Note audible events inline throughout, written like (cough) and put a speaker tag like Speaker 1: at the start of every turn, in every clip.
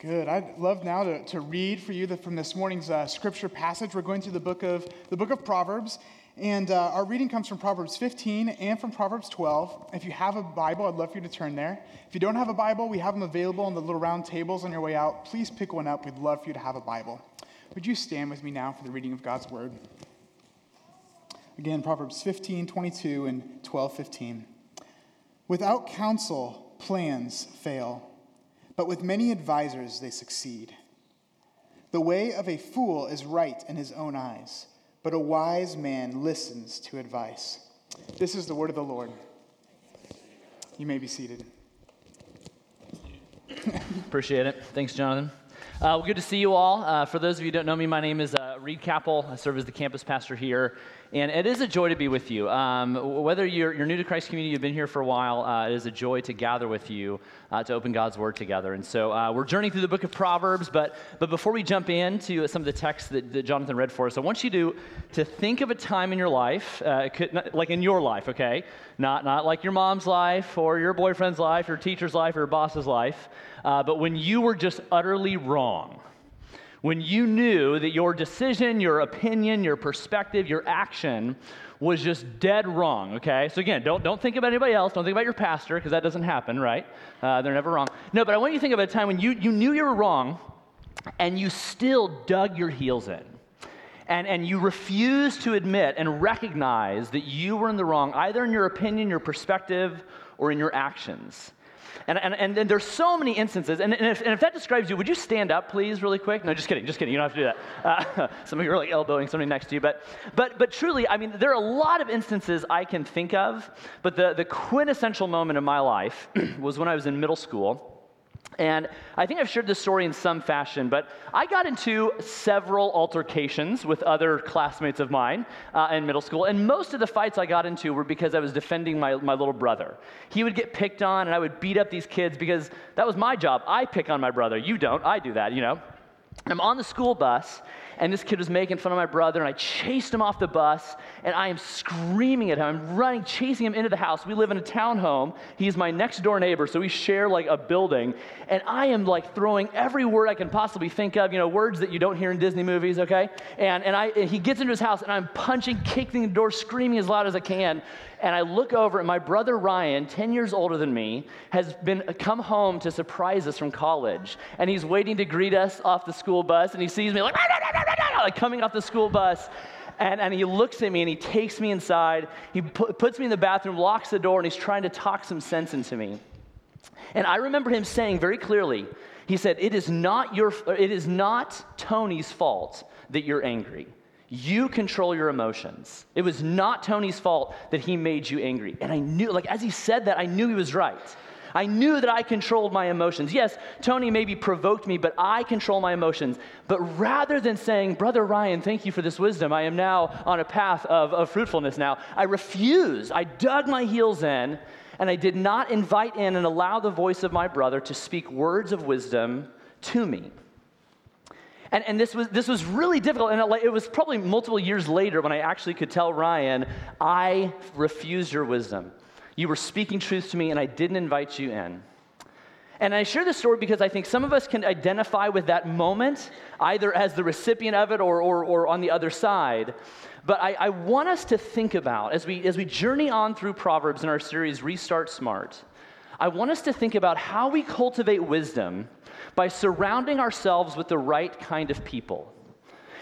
Speaker 1: Good. I'd love now to, to read for you the, from this morning's uh, scripture passage. We're going through the book of the book of Proverbs, and uh, our reading comes from Proverbs 15 and from Proverbs 12. If you have a Bible, I'd love for you to turn there. If you don't have a Bible, we have them available on the little round tables on your way out. Please pick one up. We'd love for you to have a Bible. Would you stand with me now for the reading of God's word? Again, Proverbs 15, 22, and 12, 15. Without counsel, plans fail but with many advisers they succeed. The way of a fool is right in his own eyes, but a wise man listens to advice. This is the word of the Lord. You may be seated.
Speaker 2: Appreciate it. Thanks, Jonathan. Uh, well, good to see you all. Uh, for those of you who don't know me, my name is uh, Reed Capel. I serve as the campus pastor here. And it is a joy to be with you. Um, whether you're, you're, new to Christ Community, you've been here for a while, uh, it is a joy to gather with you uh, to open God's Word together. And so uh, we're journeying through the book of Proverbs, but, but before we jump into some of the texts that, that Jonathan read for us, I want you to, to think of a time in your life, uh, could, like in your life, okay? Not, not like your mom's life or your boyfriend's life your teacher's life or your boss's life, uh, but when you were just utterly wrong when you knew that your decision, your opinion, your perspective, your action was just dead wrong, okay? So again, don't, don't think about anybody else. Don't think about your pastor, because that doesn't happen, right? Uh, they're never wrong. No, but I want you to think about a time when you, you knew you were wrong and you still dug your heels in. And, and you refused to admit and recognize that you were in the wrong, either in your opinion, your perspective, or in your actions. And, and, and, and there's so many instances. And, and, if, and if that describes you, would you stand up, please, really quick? No, just kidding, just kidding. You don't have to do that. Uh, (laughs) some of you are like elbowing somebody next to you. But, but, but truly, I mean, there are a lot of instances I can think of. But the, the quintessential moment in my life (clears throat) was when I was in middle school. And I think I've shared this story in some fashion, but I got into several altercations with other classmates of mine uh, in middle school. And most of the fights I got into were because I was defending my, my little brother. He would get picked on, and I would beat up these kids because that was my job. I pick on my brother. You don't. I do that, you know. I'm on the school bus, and this kid was making fun of my brother, and I chased him off the bus, and I am screaming at him. I'm running, chasing him into the house. We live in a townhome. He's my next door neighbor, so we share like a building, and I am like throwing every word I can possibly think of, you know, words that you don't hear in Disney movies, okay? And, and, I, and he gets into his house, and I'm punching, kicking the door, screaming as loud as I can, and I look over, and my brother Ryan, 10 years older than me, has been uh, come home to surprise us from college, and he's waiting to greet us off the school bus, and he sees me like, like coming off the school bus. And, and he looks at me and he takes me inside. He pu- puts me in the bathroom, locks the door, and he's trying to talk some sense into me. And I remember him saying very clearly, he said, It is not, your, it is not Tony's fault that you're angry. You control your emotions. It was not Tony's fault that he made you angry. And I knew, like, as he said that, I knew he was right. I knew that I controlled my emotions. Yes, Tony maybe provoked me, but I control my emotions. But rather than saying, Brother Ryan, thank you for this wisdom, I am now on a path of, of fruitfulness now, I refused. I dug my heels in, and I did not invite in and allow the voice of my brother to speak words of wisdom to me. And, and this, was, this was really difficult. And it, was probably multiple years later when I actually could tell Ryan, I refused your wisdom. You were speaking truth to me, and I didn't invite you in. And I share this story because I think some of us can identify with that moment, either as the recipient of it or, or, or on the other side. But I, I, want us to think about, as we, as we journey on through Proverbs in our series Restart Smart, I want us to think about how we cultivate wisdom by surrounding ourselves with the right kind of people.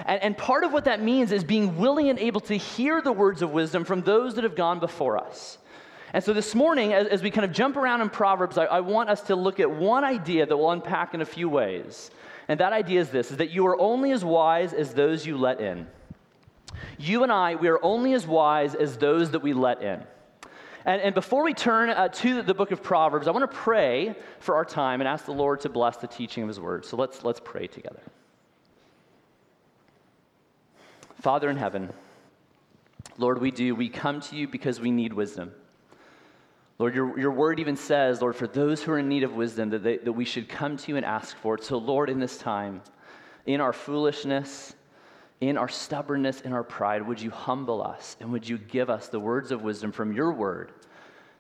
Speaker 2: And, and part of what that means is being willing and able to hear the words of wisdom from those that have gone before us. And so this morning, as, as we kind of jump around in Proverbs, I, I want us to look at one idea that we'll unpack in a few ways. And that idea is this is that you are only as wise as those you let in. You and I, we are only as wise as those that we let in. And, and before we turn uh, to the book of Proverbs, I want to pray for our time and ask the Lord to bless the teaching of his word. So let's, let's pray together. Father in heaven, Lord, we do. We come to you because we need wisdom. Lord, your, your word even says, Lord, for those who are in need of wisdom, that, they, that we should come to you and ask for it. So, Lord, in this time, in our foolishness, in our stubbornness, in our pride, would you humble us and would you give us the words of wisdom from your word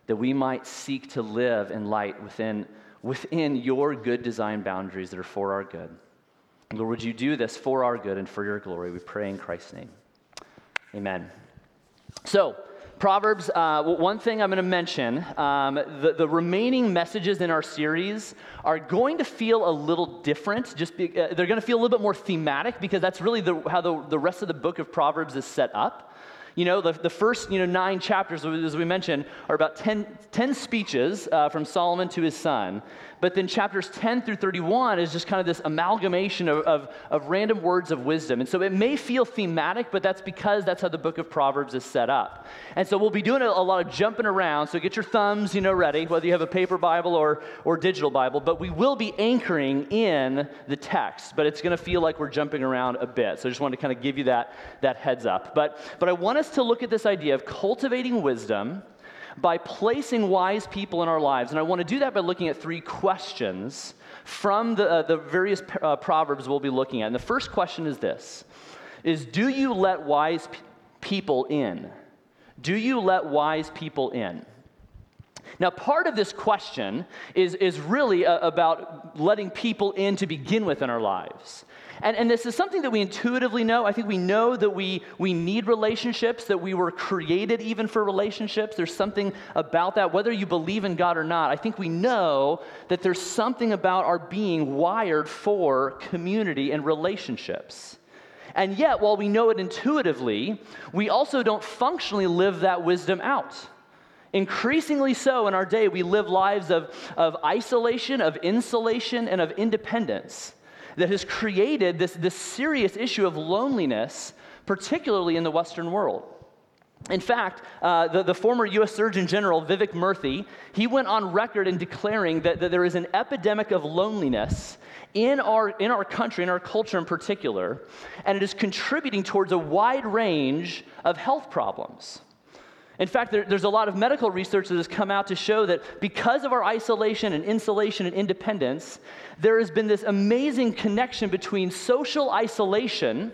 Speaker 2: that we might seek to live in light within within your good design boundaries that are for our good. Lord, would you do this for our good and for your glory? We pray in Christ's name. Amen. So, Proverbs, uh, one thing I'm going to mention um, the, the, remaining messages in our series are going to feel a little different. Just be, uh, They're going to feel a little bit more thematic because that's really the, how the, the rest of the book of Proverbs is set up. You know, the, the first you know, nine chapters, as we mentioned, are about 10, 10 speeches uh, from Solomon to his son. But then chapters 10 through 31 is just kind of this amalgamation of, of, of, random words of wisdom. And so it may feel thematic, but that's because that's how the book of Proverbs is set up. And so we'll be doing a, a lot of jumping around. So get your thumbs, you know, ready, whether you have a paper Bible or, or digital Bible. But we will be anchoring in the text, but it's going to feel like we're jumping around a bit. So I just wanted to kind of give you that, that heads up. But, but I want us to look at this idea of cultivating wisdom by placing wise people in our lives. And I want to do that by looking at three questions from the, uh, the various uh, proverbs we'll be looking at. And the first question is this is do you let wise people in? Do you let wise people in? Now, part of this question is, is really uh, about letting people in to begin with in our lives. And, and this is something that we intuitively know. I think we know that we, we need relationships, that we were created even for relationships. There's something about that, whether you believe in God or not. I think we know that there's something about our being wired for community and relationships. And yet, while we know it intuitively, we also don't functionally live that wisdom out. Increasingly so in our day, we live lives of, of isolation, of insulation, and of independence that has created this, this serious issue of loneliness, particularly in the Western world. In fact, uh, the, the, former U.S. Surgeon General, Vivek Murthy, he went on record in declaring that, that there is an epidemic of loneliness in our, in our country, in our culture in particular, and it is contributing towards a wide range of health problems. In fact, there, there's a lot of medical research that has come out to show that because of our isolation and insulation and independence, there has been this amazing connection between social isolation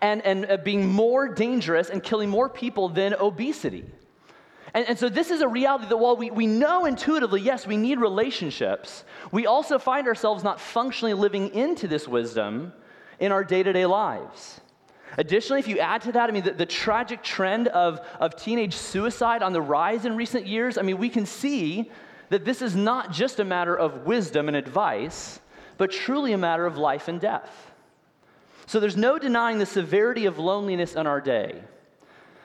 Speaker 2: and, and uh, being more dangerous and killing more people than obesity. And, and, so, this is a reality that while we, we know intuitively, yes, we need relationships, we also find ourselves not functionally living into this wisdom in our day to day lives. Additionally, if you add to that, I mean, the, the, tragic trend of, of teenage suicide on the rise in recent years, I mean, we can see that this is not just a matter of wisdom and advice, but truly a matter of life and death. So there's no denying the severity of loneliness in our day.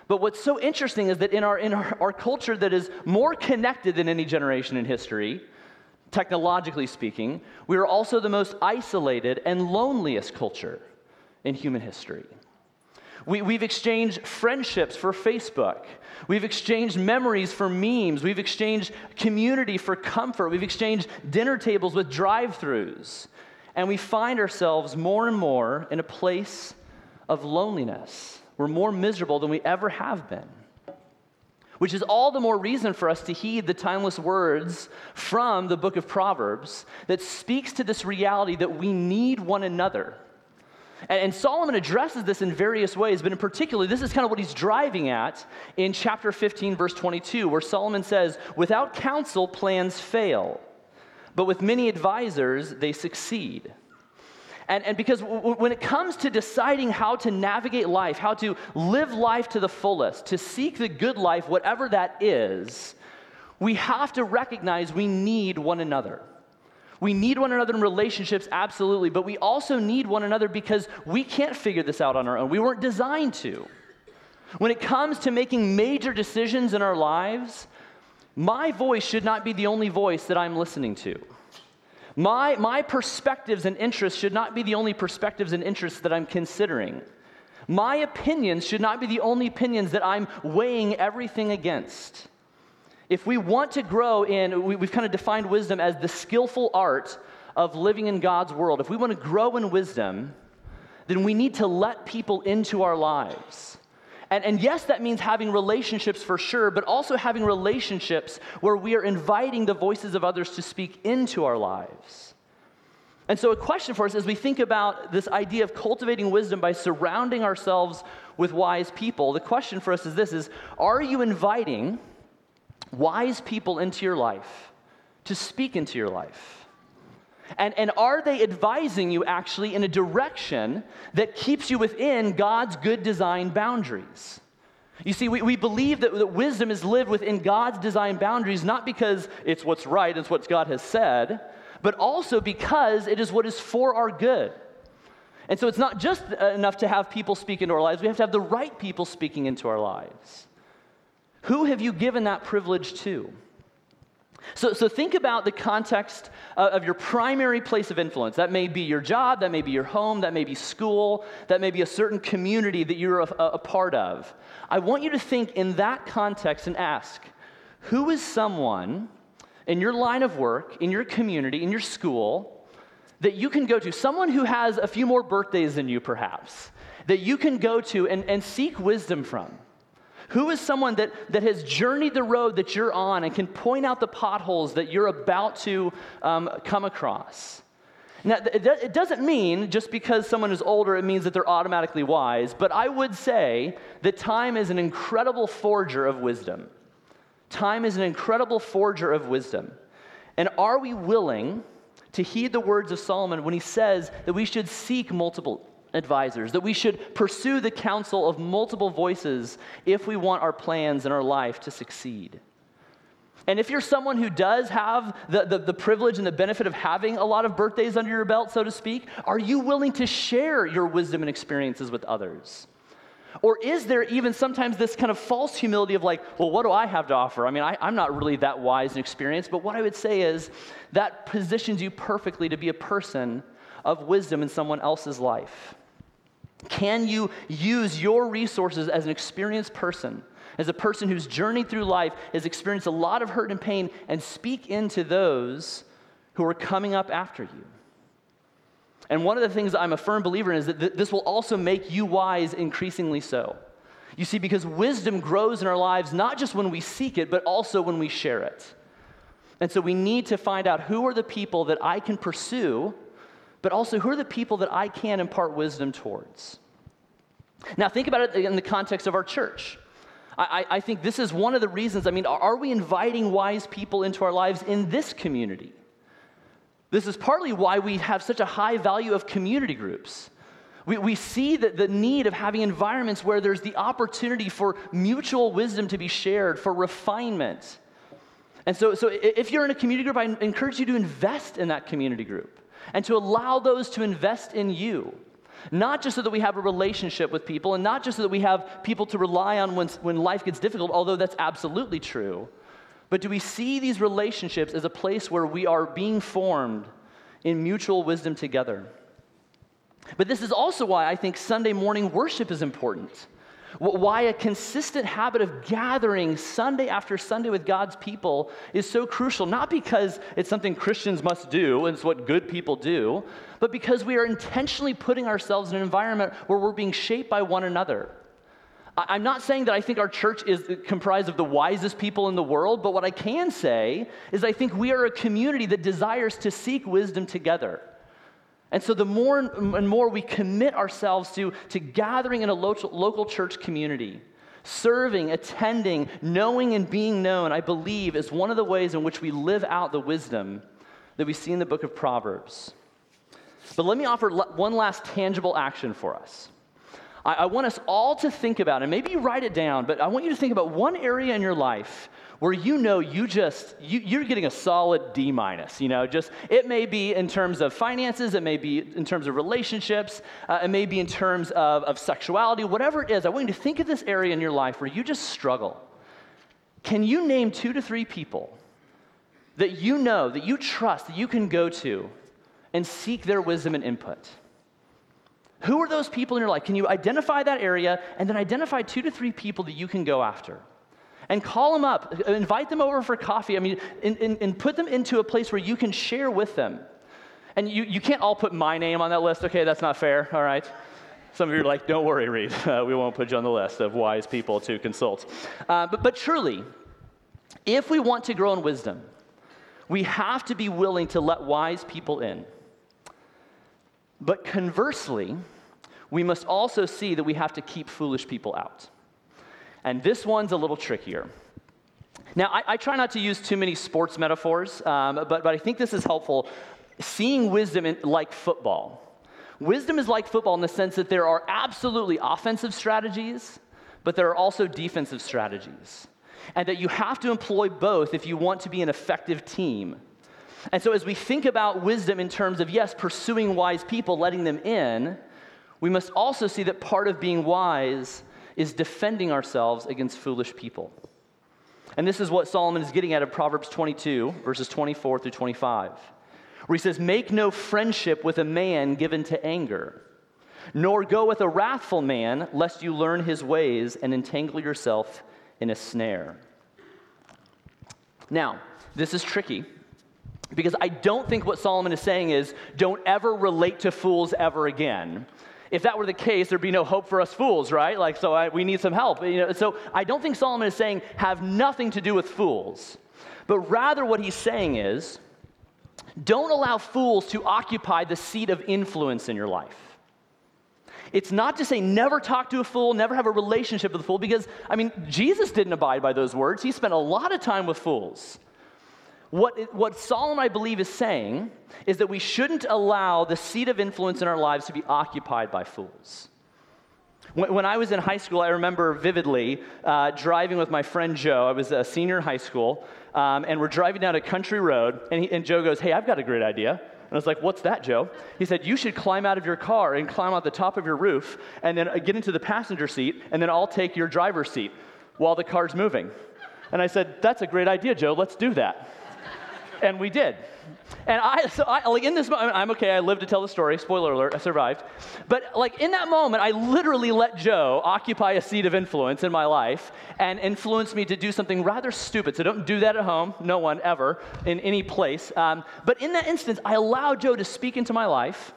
Speaker 2: But what's so interesting is that in our, in our, our culture that is more connected than any generation in history, technologically speaking, we are also the most isolated and loneliest culture in human history. We, we've exchanged friendships for Facebook. We've exchanged memories for memes. We've exchanged community for comfort. We've exchanged dinner tables with drive throughs. And we find ourselves more and more in a place of loneliness. We're more miserable than we ever have been. Which is all the more reason for us to heed the timeless words from the book of Proverbs that speaks to this reality that we need one another and, Solomon addresses this in various ways, but in particular, this is kind of what he's driving at in chapter 15, verse 22, where Solomon says, Without counsel, plans fail, but with many advisors, they succeed. And, and because w- when it comes to deciding how to navigate life, how to live life to the fullest, to seek the good life, whatever that is, we have to recognize we need one another. We need one another in relationships, absolutely, but we also need one another because we can't figure this out on our own. We weren't designed to. When it comes to making major decisions in our lives, my voice should not be the only voice that I'm listening to. My, my perspectives and interests should not be the only perspectives and interests that I'm considering. My opinions should not be the only opinions that I'm weighing everything against. If we want to grow in, we, have kind of defined wisdom as the skillful art of living in God's world. If we want to grow in wisdom, then we need to let people into our lives. And, and, yes, that means having relationships for sure, but also having relationships where we are inviting the voices of others to speak into our lives. And so, a question for us as we think about this idea of cultivating wisdom by surrounding ourselves with wise people, the question for us is this is are you inviting wise people into your life to speak into your life? And, and are they advising you actually in a direction that keeps you within God's good design boundaries? You see, we, we believe that, that wisdom is lived within God's design boundaries, not because it's what's right, it's what God has said, but also because it is what is for our good. And so it's not just enough to have people speak into our lives, we have to have the right people speaking into our lives. Who have you given that privilege to? So, so think about the context of your primary place of influence. That may be your job, that may be your home, that may be school, that may be a certain community that you're a, a part of. I want you to think in that context and ask who is someone in your line of work, in your community, in your school, that you can go to, someone who has a few more birthdays than you, perhaps, that you can go to and, and seek wisdom from. Who is someone that, that has journeyed the road that you're on and can point out the potholes that you're about to um, come across? Now, it doesn't mean just because someone is older, it means that they're automatically wise, but I would say that time is an incredible forger of wisdom. Time is an incredible forger of wisdom. And are we willing to heed the words of Solomon when he says that we should seek multiple advisors, that we should pursue the counsel of multiple voices if we want our plans and our life to succeed. And if you're someone who does have the, the, the, privilege and the benefit of having a lot of birthdays under your belt, so to speak, are you willing to share your wisdom and experiences with others? Or is there even sometimes this kind of false humility of like, well, what do I have to offer? I mean, I, I, am not really that wise and experienced, but what I would say is that positions you perfectly to be a person of wisdom in someone else's life. Can you use your resources as an experienced person, as a person who's journeyed through life, has experienced a lot of hurt and pain, and speak into those who are coming up after you? And one of the things I'm a firm believer in is that th- this will also make you wise increasingly so. You see, because wisdom grows in our lives not just when we seek it, but also when we share it. And so we need to find out who are the people that I can pursue but also who are the people that I can impart wisdom towards? Now, think about it in the context of our church. I, I, think this is one of the reasons. I mean, are we inviting wise people into our lives in this community? This is partly why we have such a high value of community groups. We, we see that the need of having environments where there's the opportunity for mutual wisdom to be shared, for refinement. And so, so if you're in a community group, I encourage you to invest in that community group and to allow those to invest in you. Not just so that we have a relationship with people, and not just so that we have people to rely on when, when life gets difficult, although that's absolutely true, but do we see these relationships as a place where we are being formed in mutual wisdom together? But this is also why I think Sunday morning worship is important why a consistent habit of gathering Sunday after Sunday with God's people is so crucial, not because it's something Christians must do and it's what good people do, but because we are intentionally putting ourselves in an environment where we're being shaped by one another. I'm not saying that I think our church is uh, comprised of the wisest people in the world, but what I can say is I think we are a community that desires to seek wisdom together. And so, the more and more we commit ourselves to, to gathering in a local, local church community, serving, attending, knowing, and being known, I believe is one of the ways in which we live out the wisdom that we see in the book of Proverbs. But let me offer one last tangible action for us. I, I want us all to think about, and maybe you write it down, but I want you to think about one area in your life where you know you just you, are getting a solid d minus you know just it may be in terms of finances it may be in terms of relationships uh, it may be in terms of, of sexuality whatever it is i want you to think of this area in your life where you just struggle. Can you name two to three people that you know that you trust that you can go to and seek their wisdom and input? Who are those people in your life? Can you identify that area and then identify two to three people that you can go after and call them up, invite them over for coffee. I mean, and, and, and put them into a place where you can share with them. And you, you can't all put my name on that list. Okay, that's not fair, all right? Some of you are like, don't worry, Reed. Uh, we won't put you on the list of wise people to consult. Uh, but, but truly, if we want to grow in wisdom, we have to be willing to let wise people in. But conversely, we must also see that we have to keep foolish people out. And this one's a little trickier. Now, I, I try not to use too many sports metaphors, um, but, but I think this is helpful. Seeing wisdom in, like football. Wisdom is like football in the sense that there are absolutely offensive strategies, but there are also defensive strategies. And that you have to employ both if you want to be an effective team. And so, as we think about wisdom in terms of, yes, pursuing wise people, letting them in, we must also see that part of being wise is defending ourselves against foolish people. And this is what Solomon is getting at in Proverbs 22, verses 24 through 25, where he says, Make no friendship with a man given to anger, nor go with a wrathful man, lest you learn his ways and entangle yourself in a snare. Now, this is tricky because I don't think what Solomon is saying is, don't ever relate to fools ever again if that were the case, there'd be no hope for us fools, right? Like, so I, we need some help. You know, so I don't think Solomon is saying have nothing to do with fools, but rather what he's saying is don't allow fools to occupy the seat of influence in your life. It's not to say never talk to a fool, never have a relationship with a fool, because, I mean, Jesus didn't abide by those words. He spent a lot of time with fools. What, what Solomon, I believe, is saying is that we shouldn't allow the seat of influence in our lives to be occupied by fools. When, when I was in high school, I remember vividly uh, driving with my friend Joe. I was a senior in high school, um, and we're driving down a country road, and, he, and Joe goes, Hey, I've got a great idea. And I was like, What's that, Joe? He said, You should climb out of your car and climb out the top of your roof, and then uh, get into the passenger seat, and then I'll take your driver's seat while the car's moving. And I said, That's a great idea, Joe. Let's do that and we did. And I, so I, like in this moment, I'm okay, I lived to tell the story. Spoiler alert, I survived. But like in that moment, I literally let Joe occupy a seat of influence in my life and influence me to do something rather stupid. So don't do that at home, no one ever, in any place. Um, but in that instance, I allowed Joe to speak into my life,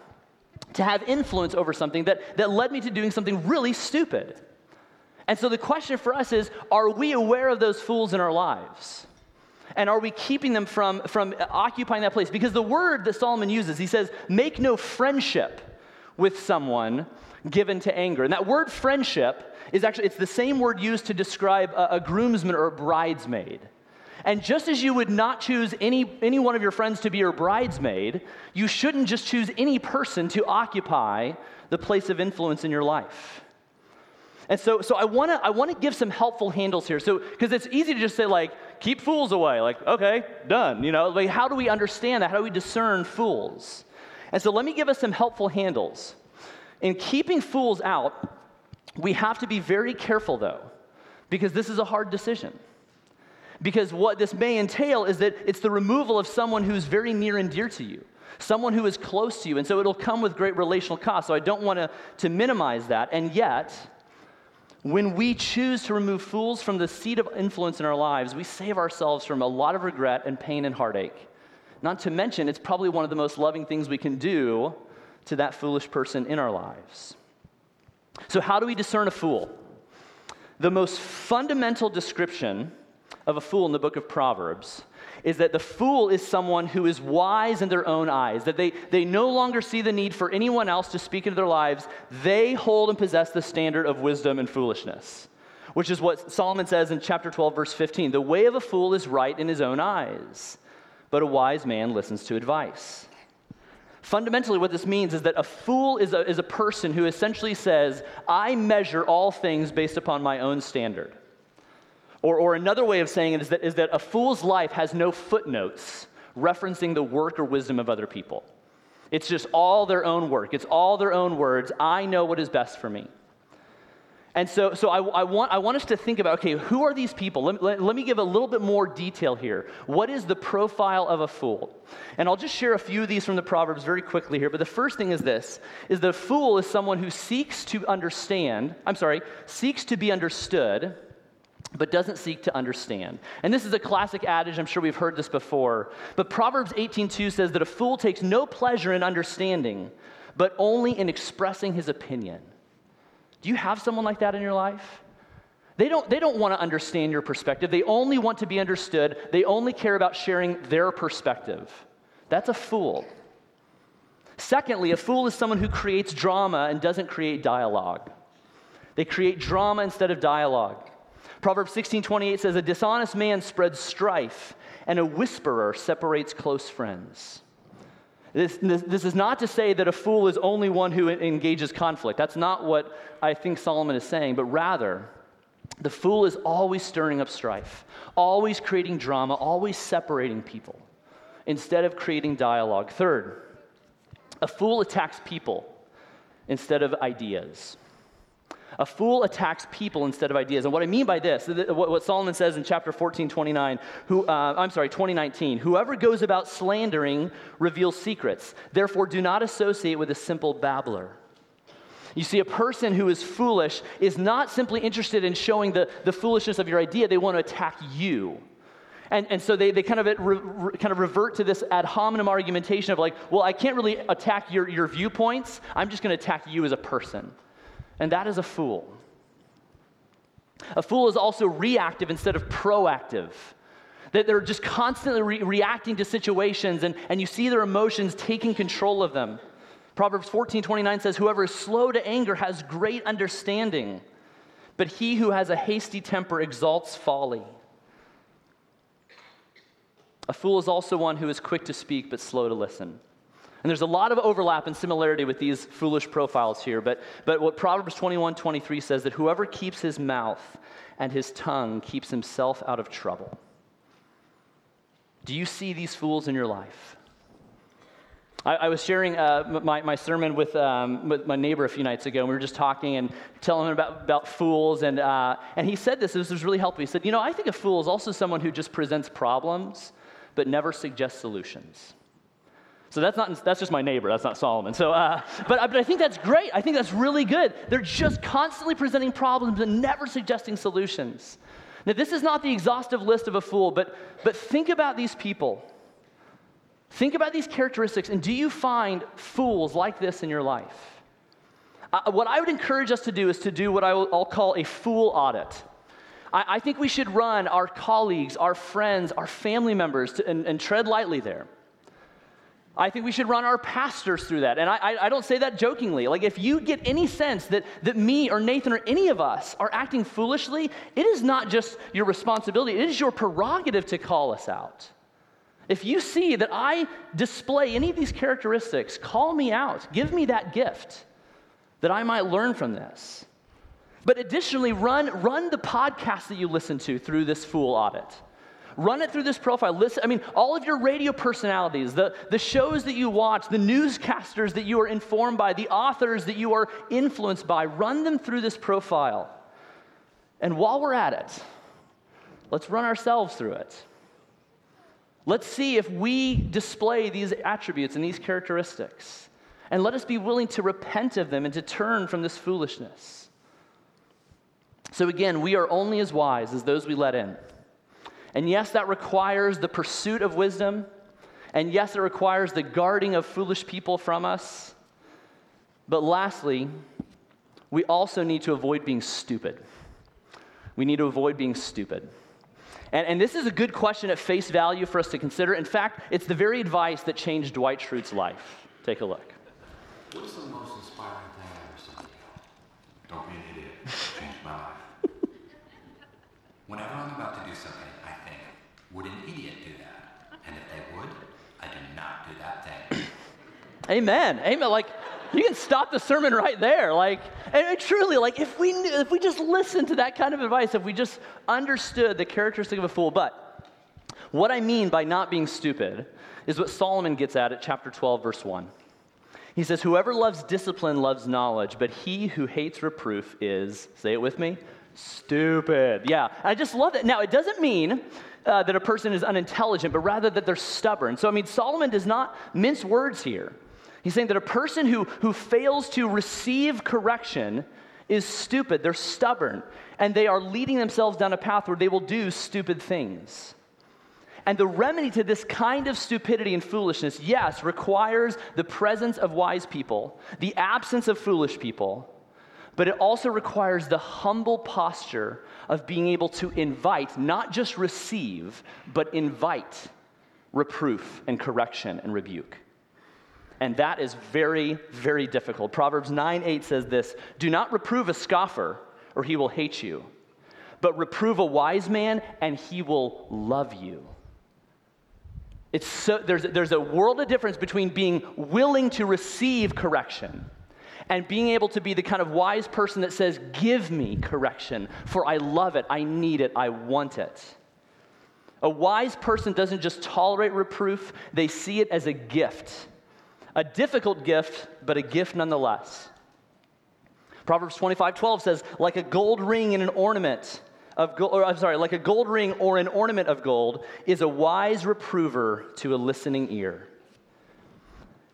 Speaker 2: to have influence over something that, that led me to doing something really stupid. And so the question for us is are we aware of those fools in our lives? And are we keeping them from, from occupying that place? Because the word that Solomon uses, he says, make no friendship with someone given to anger. And that word friendship is actually, it's the same word used to describe a, a groomsman or a bridesmaid. And just as you would not choose any, any one of your friends to be your bridesmaid, you shouldn't just choose any person to occupy the place of influence in your life. And so, so I want to I wanna give some helpful handles here. So, because it's easy to just say, like, keep fools away. Like, okay, done. You know, like, how do we understand that? How do we discern fools? And so, let me give us some helpful handles. In keeping fools out, we have to be very careful, though, because this is a hard decision. Because what this may entail is that it's the removal of someone who's very near and dear to you, someone who is close to you. And so it'll come with great relational cost. So I don't want to, to minimize that. And yet, when we choose to remove fools from the seat of influence in our lives, we save ourselves from a lot of regret and pain and heartache. Not to mention, it's probably one of the most loving things we can do to that foolish person in our lives. So, how do we discern a fool? The most fundamental description of a fool in the book of Proverbs is that the fool is someone who is wise in their own eyes, that they, they no longer see the need for anyone else to speak into their lives. They hold and possess the standard of wisdom and foolishness, which is what Solomon says in chapter 12, verse 15. The way of a fool is right in his own eyes, but a wise man listens to advice. Fundamentally, what this means is that a fool is a, is a person who essentially says, I measure all things based upon my own standard. Or, or another way of saying it is that, is that a fool's life has no footnotes referencing the work or wisdom of other people. It's just all their own work, it's all their own words. I know what is best for me. And so, so I, I, want, I want us to think about okay, who are these people? Let, let, let, me give a little bit more detail here. What is the profile of a fool? And I'll just share a few of these from the Proverbs very quickly here. But the first thing is this is the fool is someone who seeks to understand, I'm sorry, seeks to be understood but doesn't seek to understand. And this is a classic adage, I'm sure we've heard this before. But Proverbs 18:2 says that a fool takes no pleasure in understanding, but only in expressing his opinion. Do you have someone like that in your life? They don't, they don't want to understand your perspective. They only want to be understood. They only care about sharing their perspective. That's a fool. Secondly, a fool is someone who creates drama and doesn't create dialogue. They create drama instead of dialogue. Proverbs 16 28 says, A dishonest man spreads strife, and a whisperer separates close friends. This, this, this, is not to say that a fool is only one who engages conflict. That's not what I think Solomon is saying, but rather, the fool is always stirring up strife, always creating drama, always separating people instead of creating dialogue. Third, a fool attacks people instead of ideas. A fool attacks people instead of ideas. And what I mean by this, what Solomon says in chapter 14, 29, who, uh, I'm sorry, 2019, whoever goes about slandering reveals secrets. Therefore, do not associate with a simple babbler. You see, a person who is foolish is not simply interested in showing the, the foolishness of your idea, they want to attack you. And, and so they, they kind, of re, re, kind of revert to this ad hominem argumentation of like, well, I can't really attack your, your viewpoints. I'm just going to attack you as a person. And that is a fool. A fool is also reactive instead of proactive. That they're just constantly re- reacting to situations and, and you see their emotions taking control of them. Proverbs 14 29 says, Whoever is slow to anger has great understanding, but he who has a hasty temper exalts folly. A fool is also one who is quick to speak but slow to listen. And there's a lot of overlap and similarity with these foolish profiles here, but, but what Proverbs 21 23 says that whoever keeps his mouth and his tongue keeps himself out of trouble. Do you see these fools in your life? I, I was sharing uh, my, my sermon with, um, with my neighbor a few nights ago, and we were just talking and telling him about, about fools. And, uh, and he said this, this was really helpful. He said, You know, I think a fool is also someone who just presents problems but never suggests solutions. So that's not that's just my neighbor. That's not Solomon. So, uh, but but I think that's great. I think that's really good. They're just constantly presenting problems and never suggesting solutions. Now, this is not the exhaustive list of a fool, but but think about these people. Think about these characteristics, and do you find fools like this in your life? Uh, what I would encourage us to do is to do what I will, I'll call a fool audit. I, I think we should run our colleagues, our friends, our family members, to, and, and tread lightly there. I think we should run our pastors through that. And I, I, don't say that jokingly. Like, if you get any sense that, that me or Nathan or any of us are acting foolishly, it is not just your responsibility, it is your prerogative to call us out. If you see that I display any of these characteristics, call me out. Give me that gift that I might learn from this. But additionally, run, run the podcast that you listen to through this fool audit. Run it through this profile. Listen, I mean, all of your radio personalities, the, the shows that you watch, the newscasters that you are informed by, the authors that you are influenced by, run them through this profile. And while we're at it, let's run ourselves through it. Let's see if we display these attributes and these characteristics. And let us be willing to repent of them and to turn from this foolishness. So, again, we are only as wise as those we let in. And yes, that requires the pursuit of wisdom. And yes, it requires the guarding of foolish people from us. But lastly, we also need to avoid being stupid. We need to avoid being stupid. And, and, this is a good question at face value for us to consider. In fact, it's the very advice that changed Dwight Schrute's life. Take a look.
Speaker 3: What's the most inspiring thing I ever saw you Don't be an idiot. Changed my life. (laughs) Whenever I'm about to do something, would an idiot do that? And if they would, I do not do that thing. (clears throat)
Speaker 2: Amen. Amen. Like, you can stop the sermon right there. Like, and truly, like, if we knew, if we just listened to that kind of advice, if we just understood the characteristic of a fool, but what I mean by not being stupid is what Solomon gets at at chapter 12, verse 1. He says, Whoever loves discipline loves knowledge, but he who hates reproof is, say it with me, stupid. Yeah, I just love it. Now, it doesn't mean uh, that a person is unintelligent, but rather that they're stubborn. So, I mean, Solomon does not mince words here. He's saying that a person who, who fails to receive correction is stupid, they're stubborn, and they are leading themselves down a path where they will do stupid things. And the remedy to this kind of stupidity and foolishness, yes, requires the presence of wise people, the absence of foolish people, but it also requires the humble posture of being able to invite, not just receive, but invite reproof and correction and rebuke. And that is very, very difficult. Proverbs 9 8 says this Do not reprove a scoffer, or he will hate you. but reprove a wise man, and he will love you. It's so, there's, there's a world of difference between being willing to receive correction and being able to be the kind of wise person that says, Give me correction, for I love it, I need it, I want it. A wise person doesn't just tolerate reproof, they see it as a gift. A difficult gift, but a gift nonetheless. Proverbs 25 12 says, Like a gold ring in an ornament of gold, or I'm sorry, like a gold ring or an ornament of gold is a wise reprover to a listening ear.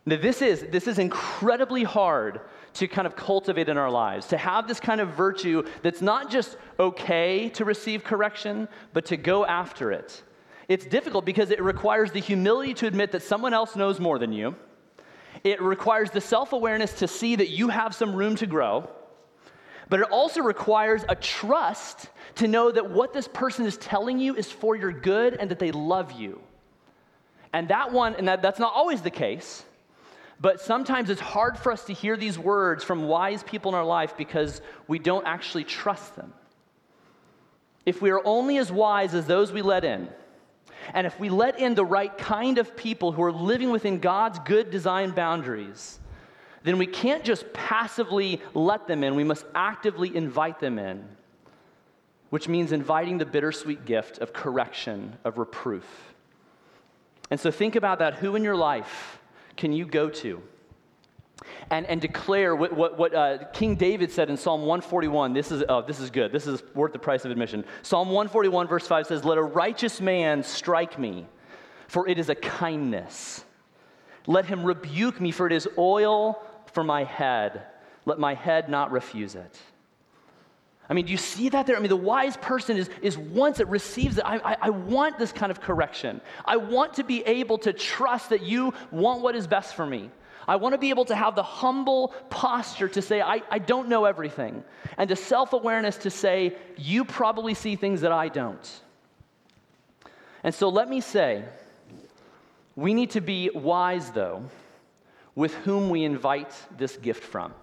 Speaker 2: Now, this is, this is incredibly hard to kind of cultivate in our lives, to have this kind of virtue that's not just okay to receive correction, but to go after it. It's difficult because it requires the humility to admit that someone else knows more than you. It requires the self awareness to see that you have some room to grow. But it also requires a trust to know that what this person is telling you is for your good and that they love you. And that one, and that, that's not always the case, but sometimes it's hard for us to hear these words from wise people in our life because we don't actually trust them. If we are only as wise as those we let in, and if we let in the right kind of people who are living within God's good design boundaries, then we can't just passively let them in, we must actively invite them in, which means inviting the bittersweet gift of correction, of reproof. And so think about that. Who in your life can you go to? And, and declare what, what, what uh, King David said in Psalm 141. This is, oh, this is good. This is worth the price of admission. Psalm 141, verse 5 says, Let a righteous man strike me, for it is a kindness. Let him rebuke me, for it is oil for my head. Let my head not refuse it. I mean, do you see that there? I mean, the wise person is, is once it receives it, I, I, I, want this kind of correction. I want to be able to trust that you want what is best for me. I want to be able to have the humble posture to say, I, I don't know everything, and the self awareness to say, you probably see things that I don't. And so let me say, we need to be wise, though, with whom we invite this gift from.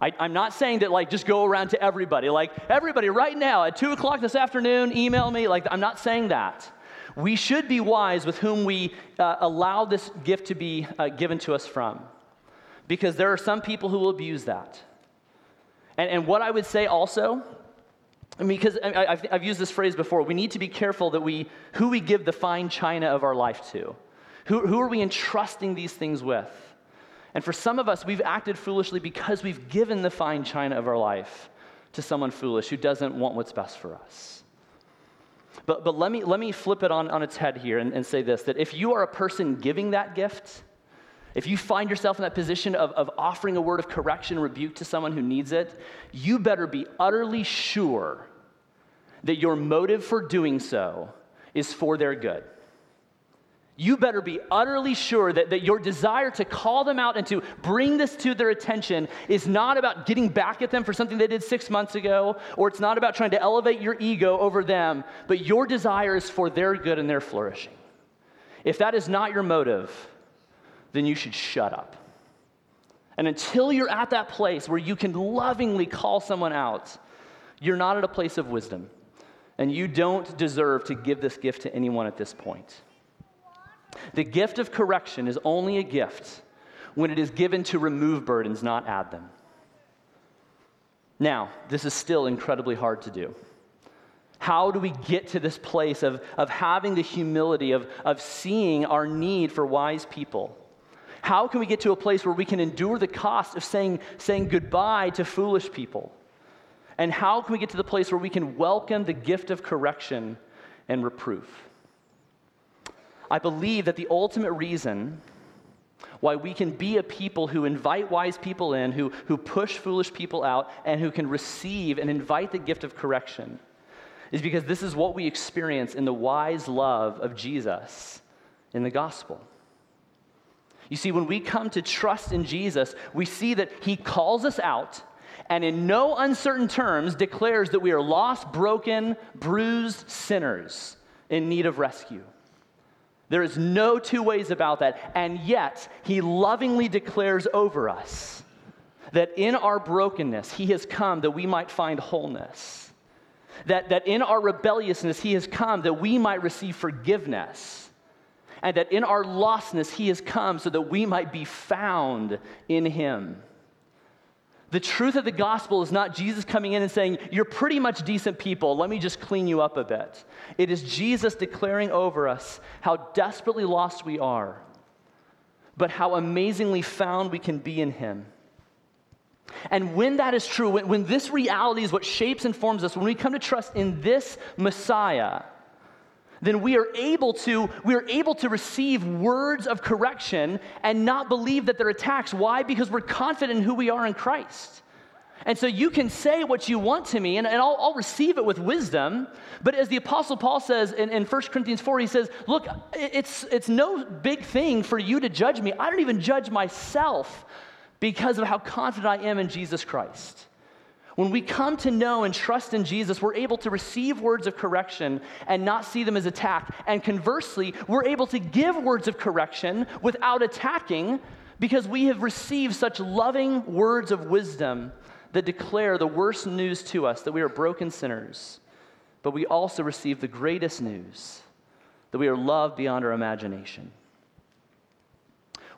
Speaker 2: I, am not saying that, like, just go around to everybody. Like, everybody right now at 2 o'clock this afternoon, email me. Like, I'm not saying that. We should be wise with whom we uh, allow this gift to be uh, given to us from. Because there are some people who will abuse that. And, and what I would say also, because I, I've, I've used this phrase before, we need to be careful that we, who we give the fine china of our life to. Who, who are we entrusting these things with? And for some of us, we've acted foolishly because we've given the fine china of our life to someone foolish who doesn't want what's best for us. But, but let, me, let me flip it on, on its head here and, and say this that if you are a person giving that gift, if you find yourself in that position of, of offering a word of correction, rebuke to someone who needs it, you better be utterly sure that your motive for doing so is for their good you better be utterly sure that, that your desire to call them out and to bring this to their attention is not about getting back at them for something they did six months ago, or it's not about trying to elevate your ego over them, but your desire is for their good and their flourishing. If that is not your motive, then you should shut up. And until you're at that place where you can lovingly call someone out, you're not at a place of wisdom. And you don't deserve to give this gift to anyone at this point. The gift of correction is only a gift when it is given to remove burdens, not add them. Now, this is still incredibly hard to do. How do we get to this place of, of having the humility, of, of seeing our need for wise people? How can we get to a place where we can endure the cost of saying, saying goodbye to foolish people? And how can we get to the place where we can welcome the gift of correction and reproof? I believe that the ultimate reason why we can be a people who invite wise people in, who, who push foolish people out, and who can receive and invite the gift of correction is because this is what we experience in the wise love of Jesus in the gospel. You see, when we come to trust in Jesus, we see that he calls us out and in no uncertain terms declares that we are lost, broken, bruised sinners in need of rescue. There is no two ways about that. And yet, he lovingly declares over us that in our brokenness, he has come that we might find wholeness. That, that in our rebelliousness, He has come that we might receive forgiveness. And that in our lostness, He has come so that we might be found in Him. The truth of the gospel is not Jesus coming in and saying, You're pretty much decent people. Let me just clean you up a bit. It is Jesus declaring over us how desperately lost we are, but how amazingly found we can be in Him. And when that is true, when, when this reality is what shapes and forms us, when we come to trust in this Messiah, then we are able to we are able to receive words of correction and not believe that they're attacks. Why? Because we're confident in who we are in christ. And so you can say what you want to me and, and I'll, I'll, receive it with wisdom but as the apostle paul says in, in 1 corinthians 4 he says look it's, it's no big thing for you to judge me. I don't even judge myself because of how confident I am in Jesus Christ. When we come to know and trust in Jesus, we're able to receive words of correction and not see them as attack. And conversely, we're able to give words of correction without attacking because we have received such loving words of wisdom that declare the worst news to us that we are broken sinners. But we also receive the greatest news that we are loved beyond our imagination.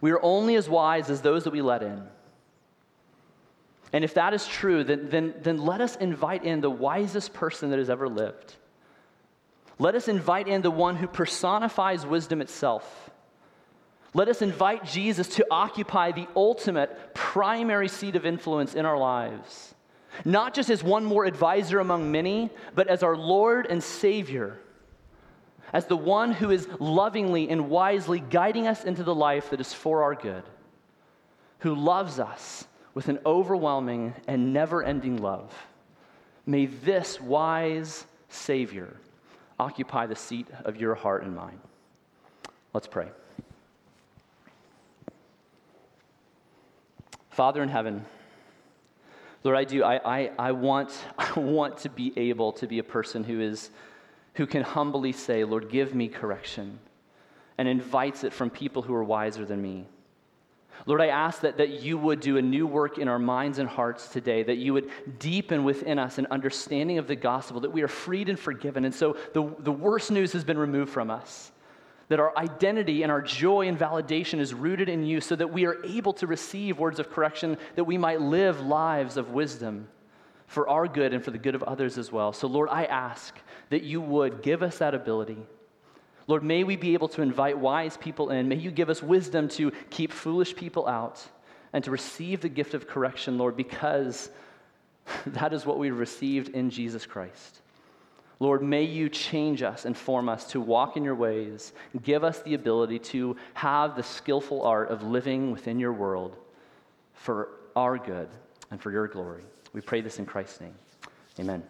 Speaker 2: We are only as wise as those that we let in. And if that is true, then, then, then let us invite in the wisest person that has ever lived. Let us invite in the one who personifies wisdom itself. Let us invite Jesus to occupy the ultimate primary seat of influence in our lives, not just as one more advisor among many, but as our Lord and Savior, as the one who is lovingly and wisely guiding us into the life that is for our good, who loves us with an overwhelming and never ending love. May this wise Savior occupy the seat of your heart and mind. Let's pray. Father in heaven, Lord, I do. I, I, I, want, (laughs) I want to be able to be a person who, is, who can humbly say, Lord, give me correction, and invites it from people who are wiser than me. Lord, I ask that, that you would do a new work in our minds and hearts today, that you would deepen within us an understanding of the gospel, that we are freed and forgiven. And so the, the worst news has been removed from us, that our identity and our joy and validation is rooted in you, so that we are able to receive words of correction, that we might live lives of wisdom for our good and for the good of others as well. So, Lord, I ask that you would give us that ability Lord, may we be able to invite wise people in. May you give us wisdom to keep foolish people out and to receive the gift of correction, Lord, because (laughs) that is what we received in Jesus Christ. Lord, may you change us and form us to walk in your ways. Give us the ability to have the skillful art of living within your world for our good and for your glory. We pray this in Christ's name. Amen.